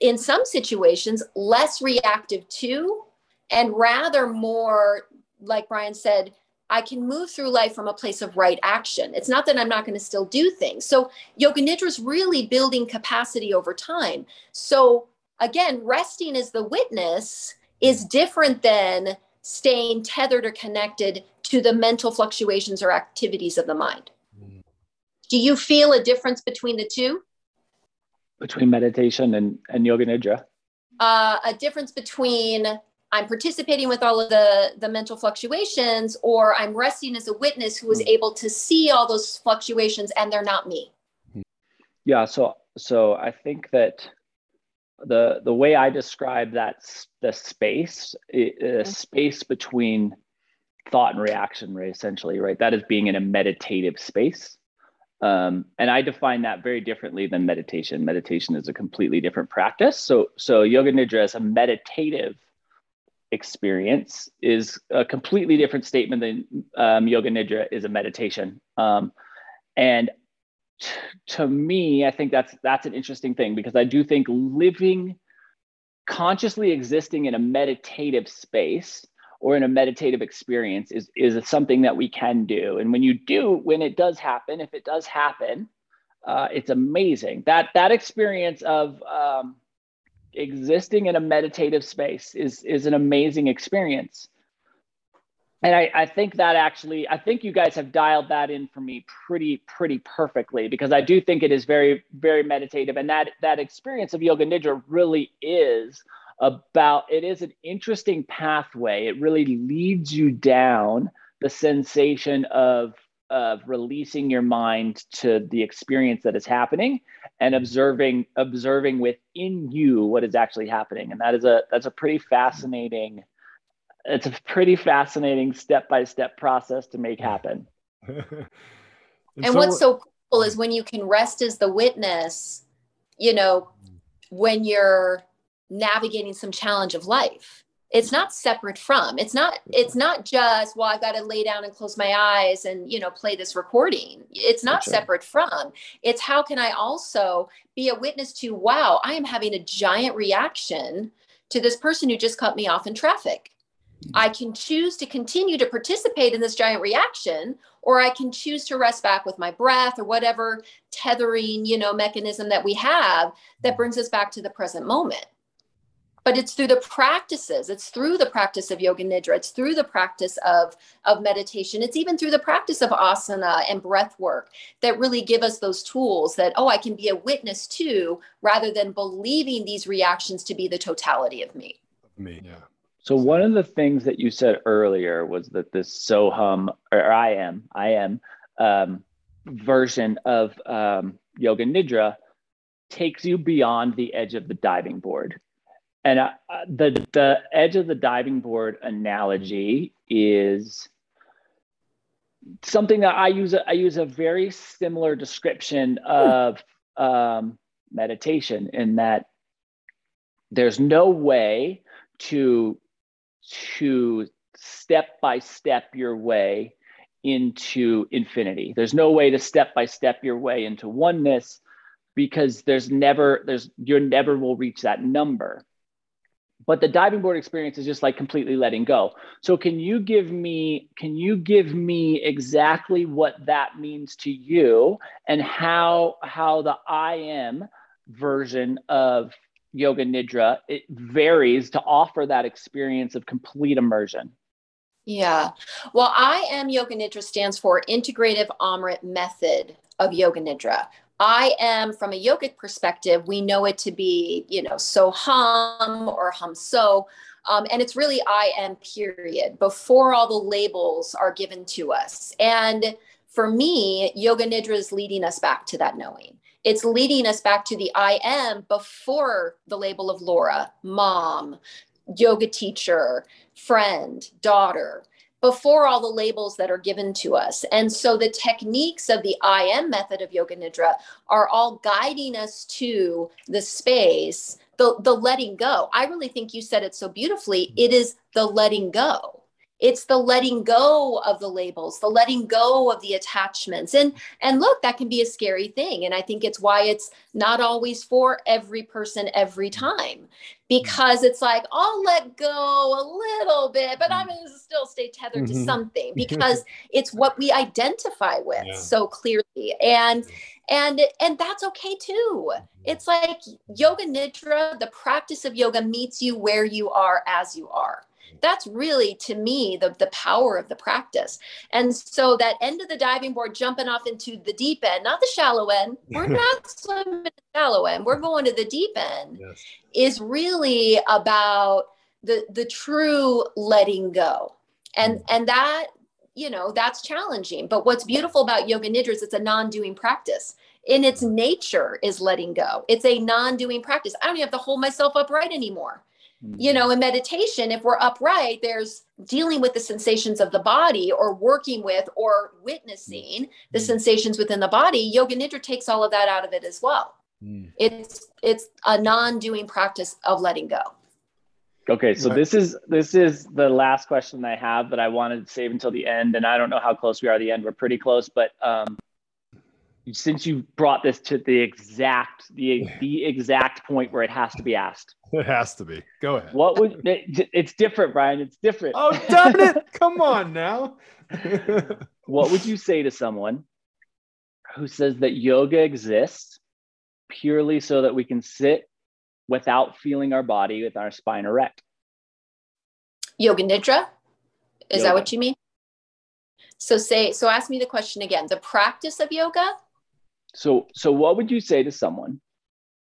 in some situations less reactive to and rather more like brian said i can move through life from a place of right action. It's not that i'm not going to still do things. So yoga nidra is really building capacity over time. So again resting as the witness is different than staying tethered or connected to the mental fluctuations or activities of the mind. Mm. Do you feel a difference between the two between meditation and, and yoga nidra uh, a difference between I'm participating with all of the the mental fluctuations or I'm resting as a witness who is hmm. able to see all those fluctuations and they're not me. Yeah, so so I think that the the way I describe that the space a mm-hmm. space between thought and reaction right essentially right that is being in a meditative space um, and I define that very differently than meditation. Meditation is a completely different practice. So, so yoga nidra is a meditative experience is a completely different statement than um, yoga nidra is a meditation um, and t- to me i think that's that's an interesting thing because i do think living consciously existing in a meditative space or in a meditative experience is is something that we can do. And when you do when it does happen if it does happen uh, it's amazing. That that experience of um, existing in a meditative space is is an amazing experience. And I, I think that actually i think you guys have dialed that in for me pretty pretty perfectly because i do think it is very very meditative. And that that experience of yoga nidra really is about it is an interesting pathway. It really leads you down the sensation of of releasing your mind to the experience that is happening and mm-hmm. observing observing within you what is actually happening. And that is a that's a pretty fascinating it's a pretty fascinating step by step process to make happen. And, and so, what's so cool is mm. when you can rest as the witness you know when you're navigating some challenge of life. It's not separate from it's not it's not just well i've got to lay down and close my eyes and you know play this recording. It's not right. separate from. It's how can i also be a witness to wow i am having a giant reaction to this person who just cut me off in traffic. I can choose to continue to participate in this giant reaction or i can choose to rest back with my breath or whatever tethering you know mechanism that we have that mm. brings us back to the present moment but it's through the practices it's through the practice of yoga nidra it's through the practice of of meditation it's even through the practice of asana and breath work that really give us those tools that oh i can be a witness to rather than believing these reactions to be the totality of me Me, yeah. So one of the things that you said earlier was that this Soham or I am I am um, version of um, Yoga Nidra takes you beyond the edge of the diving board, and uh, the the edge of the diving board analogy is something that I use. I use a very similar description of um, meditation in that there's no way to to step by step your way into infinity. There's no way to step by step your way into oneness because there's never there's you never will reach that number. But the diving board experience is just like completely letting go. So can you give me can you give me exactly what that means to you and how how the I am version of yoga nidra it varies to offer that experience of complete immersion Yeah. Well, I am Yoga Nidra stands for Integrative Amrit Method of Yoga Nidra. I am, from a yogic perspective, we know it to be, you know, so hum or hum so. Um, and it's really I am, period, before all the labels are given to us. And for me, Yoga Nidra is leading us back to that knowing. It's leading us back to the I am before the label of Laura, mom, yoga teacher, friend, daughter, before all the labels that are given to us. And so the techniques of the I am method of Yoga Nidra are all guiding us to the space, the, the letting go. I really think you said it so beautifully. It is the letting go. It's the letting go of the labels, the letting go of the attachments. And and look, that can be a scary thing. And I think it's why it's not always for every person every time mm-hmm. because it's like I'll let go a little bit, but I'm mm-hmm. going to still stay tethered to Mhm. something because it's what we identify with Yeah. so clearly, and and and that's okay too. Mm-hmm. It's like yoga nidra, the practice of yoga meets you where you are as you are. That's really to me the the power of the practice. And so that end of the diving board, jumping off into the deep end, not the shallow end. We're not swimming in the shallow end. We're going to the deep end Yes. is really about the the true letting go and mm. and that you know that's challenging but what's beautiful about yoga nidra is it's a non-doing practice in its mm. nature is letting go it's a non-doing practice i don't even have to hold myself upright anymore you know in meditation if we're upright there's dealing with the sensations of the body or working with or witnessing the Mm. sensations within the body yoga nidra takes all of that out of it as well. Mm. it's it's a non-doing practice of letting go. Okay so this is this is the last question i have that i wanted to save until the end and i don't know how close we are to the end. We're pretty close but um since you brought this to the exact the the exact point where it has to be asked It has to be. Go ahead. what would it's different brian. It's different. Oh, darn it. Come on now. what would you say to someone who says that yoga exists purely so that we can sit without feeling our body with our spine erect? Yoga nidra? Is that what you mean? So say so ask me the question again. The practice of yoga? So so what would you say to someone?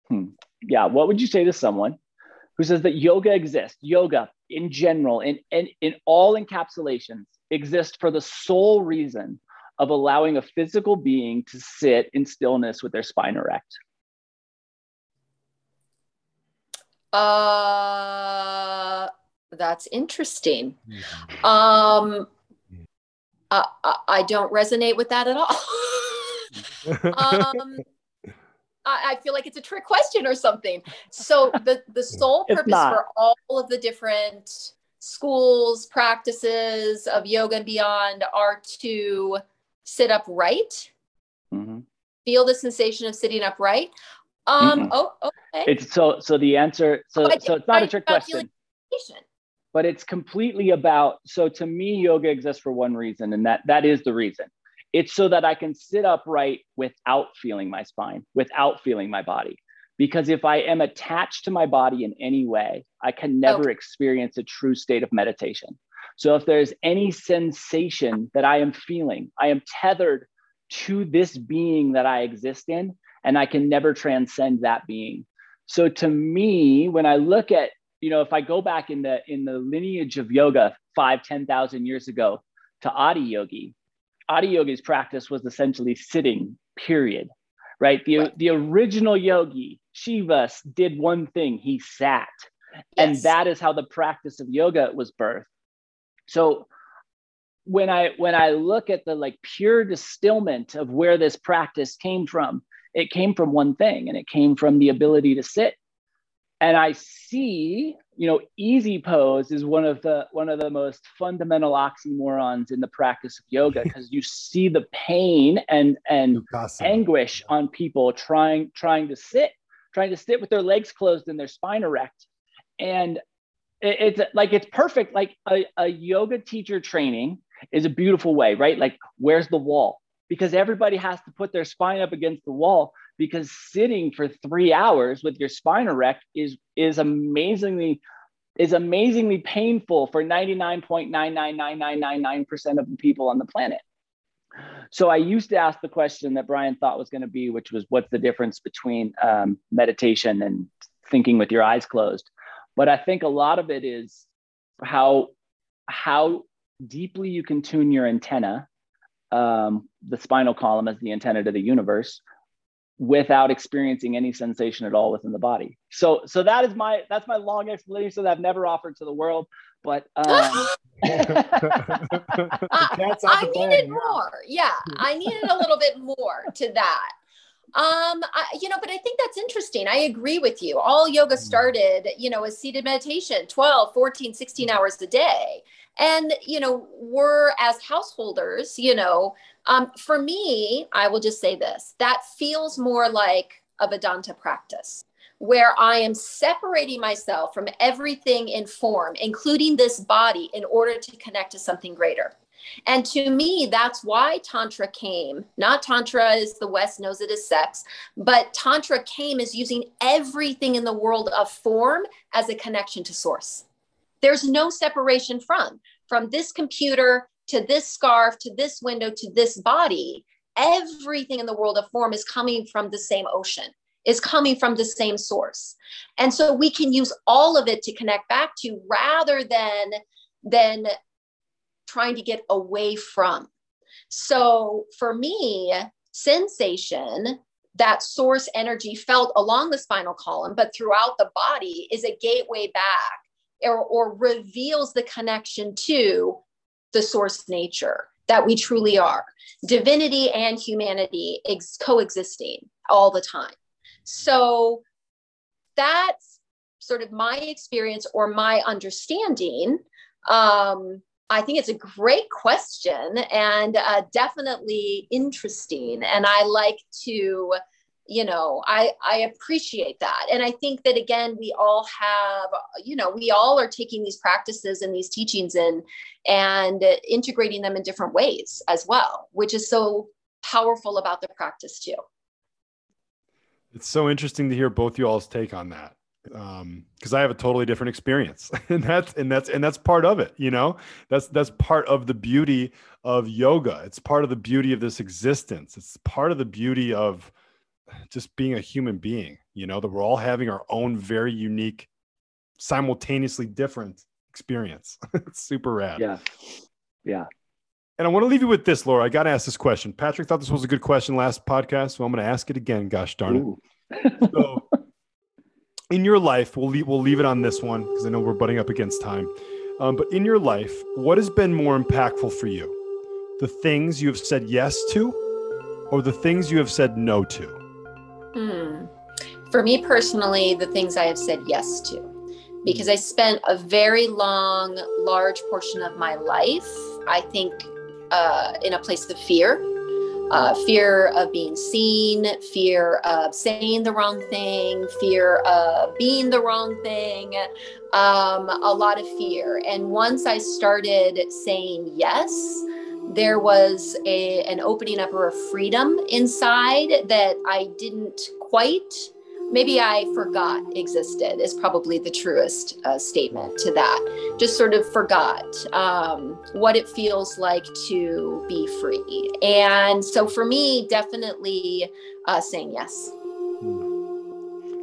Hmm, yeah what would you say to someone who says that yoga exists yoga in general in, in in all encapsulations exist for the sole reason of allowing a physical being to sit in stillness with their spine erect. Uh that's interesting. Um I, I, I don't resonate with that at all. Um I, I feel like it's a trick question or something. So the the sole purpose for all of the different schools, practices of yoga and beyond are to sit upright, Mhm. feel the sensation of sitting upright. Um, Mm-mm. oh, okay. It's so so the answer so But so it's not a trick question. but it's completely about so to me yoga exists for one reason and that that is the reason it's so that i can sit upright without feeling my spine without feeling my body. Because if i am attached to my body in any way i can never experience a true state of meditation. So if there's any sensation that i am feeling i am tethered to this being that i exist in and i can never transcend that being. So to me when i look at you know, if I go back in the in the lineage of yoga five, 10,000 years ago to Adi Yogi, Adi Yogi's practice was essentially sitting, period. Right? The, Right. the original yogi, Shiva, did one thing, he sat. And that is how the practice of yoga was birthed. So when I when I look at the like pure distillment of where this practice came from, it came from one thing and it came from the ability to sit and i see you know easy pose is one of the one of the most fundamental oxymorons in the practice of yoga because you see the pain and and anguish on people trying trying to sit trying to sit with their legs closed and their spine erect. And it- it's like it's perfect. Like a, a yoga teacher training is a beautiful way right? Like where's the wall? Because everybody has to put their spine up against the wall because sitting for three hours with your spine erect is is amazingly is amazingly painful for 99.99999% of the people on the planet. So i used to ask the question that brian thought was going to be which was what's the difference between um, meditation and thinking with your eyes closed? But i think a lot of it is how how deeply you can tune your antenna um, the spinal column as the antenna to the universe without experiencing any sensation at all within the body. So so that is my that's my long explanation that I've never offered to the world. But um, Cat's out I needed more. Yeah, I needed a little bit more to that. Um, I, you know, but I think that's interesting. I agree with you. All yoga started, you know, as seated meditation, 12, 14, 16 hours a day. And, you know, we're as householders, you know, um, for me, I will just say this that feels more like a Vedanta practice where I am separating myself from everything in form, including this body, in order to connect to something greater. And to me, that's why Tantra came. Not Tantra as the West knows it as sex, but Tantra came as using everything in the world of form as a connection to source. There's no separation from, from this computer to this scarf to this window to this body. Everything in the world of form is coming from the same ocean, is coming from the same source. And so we can use all of it to connect back to rather than than trying to get away from. So for me, sensation, that source energy felt along the spinal column, but throughout the body is a gateway back or, or reveals the connection to the source nature that we truly are divinity and humanity ex- coexisting all the time. So that's sort of my experience or my understanding. Um, I think it's a great question and uh, definitely interesting. And I like to, you know, I, I appreciate that. And I think that, again, we all have, you know, we all are taking these practices and these teachings in and integrating them in different ways as well, which is so powerful about the practice too. It's so interesting to hear both you all's take on that. Um, because I have a totally different experience. and that's and that's and that's part of it, you know. That's that's part of the beauty of yoga. It's part of the beauty of this existence. It's part of the beauty of just being a human being, you know, that we're all having our own very unique, simultaneously different experience. it's super rad. yeah. Yeah. And I want to leave you with this, Laura. I got to ask this question. Patrick thought this was a good question last podcast, so I'm going to ask it again. Gosh darn it. So, in your life, we'll leave, we'll leave it on this one because I know we're butting up against time. Um, but in your life, what has been more impactful for you? The things you have said yes to, or the things you have said no to? Hmm. For me personally, the things I have said yes to, because I spent a very long, large portion of my life, I think, uh, in a place of fear. Uh, fear of being seen, fear of saying the wrong thing, fear of being the wrong thing, um, a lot of fear. And once I started saying yes, there was a, an opening up or a freedom inside that I didn't quite, maybe I forgot existed, is probably the truest uh, statement to that. Just sort of forgot um, what it feels like to be free. And so for me, definitely uh, saying yes.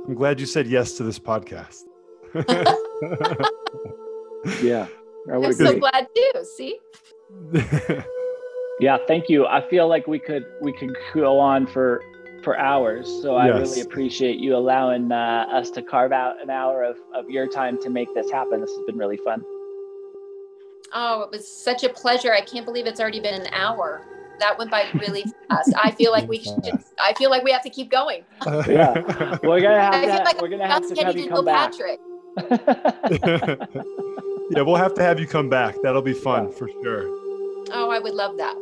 I'm glad you said yes to this podcast. yeah. I would I'm agree. so glad too. See? Yeah, thank you. I feel like we could we could go on for for hours. So I Yes. really appreciate you allowing uh, us to carve out an hour of, of your time to make this happen. This has been really fun. Oh, it was such a pleasure. I can't believe it's already been an hour. That went by really fast. I feel like we should just, I feel like we have to keep going. Yeah. We're gonna have I feel to, like we're gonna have to have you come back. Patrick. yeah, we'll have to have you come back. That'll be fun for sure. Oh, I would love that.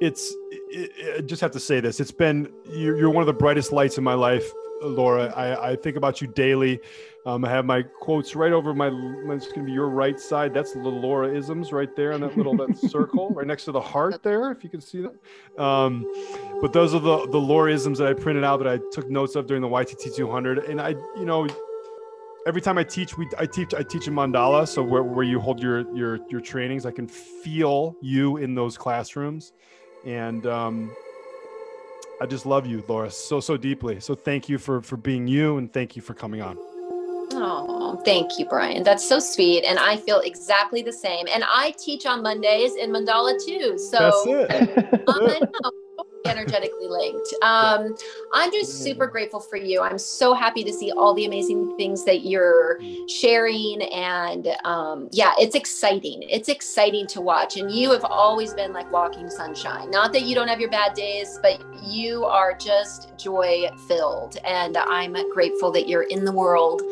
It's it, I just have to say this. It's been you're, you're one of the brightest lights in my life, Laura. I, I think about you daily. Um, I have my quotes right over my. It's going to be your right side. That's the Laura isms right there in that little that circle right next to the heart there, if you can see that. Um, but those are the the Laura isms that I printed out that I took notes of during the YTT 200, and I you know every time I teach, we I teach I teach in mandala, so where, where you hold your your your trainings, I can feel you in those classrooms, and um, I just love you, Laura, so so deeply. So thank you for for being you, and thank you for coming on. Oh, thank you, Brian. That's so sweet. And I feel exactly the same. And I teach on Mondays in Mandala too. So That's it. I know, energetically linked. Um, I'm just super grateful for you. I'm so happy to see all the amazing things that you're sharing. And um, yeah, it's exciting. It's exciting to watch. And you have always been like walking sunshine. Not that you don't have your bad days, but you are just joy filled. And I'm grateful that you're in the world.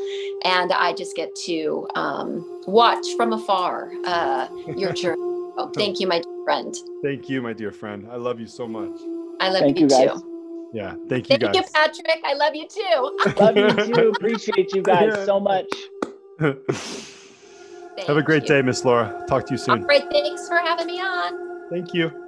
And I just get to um, watch from afar uh, your journey. Oh, thank you, my dear friend. Thank you, my dear friend. I love you so much. I love Thank you, you, guys. too. Yeah, thank you Thank you. Patrick. I love you too. Love you too. Appreciate you guys so much. Have a great you. day, Miss Laura. Talk to you soon. right. Thanks for having me on. Thank you.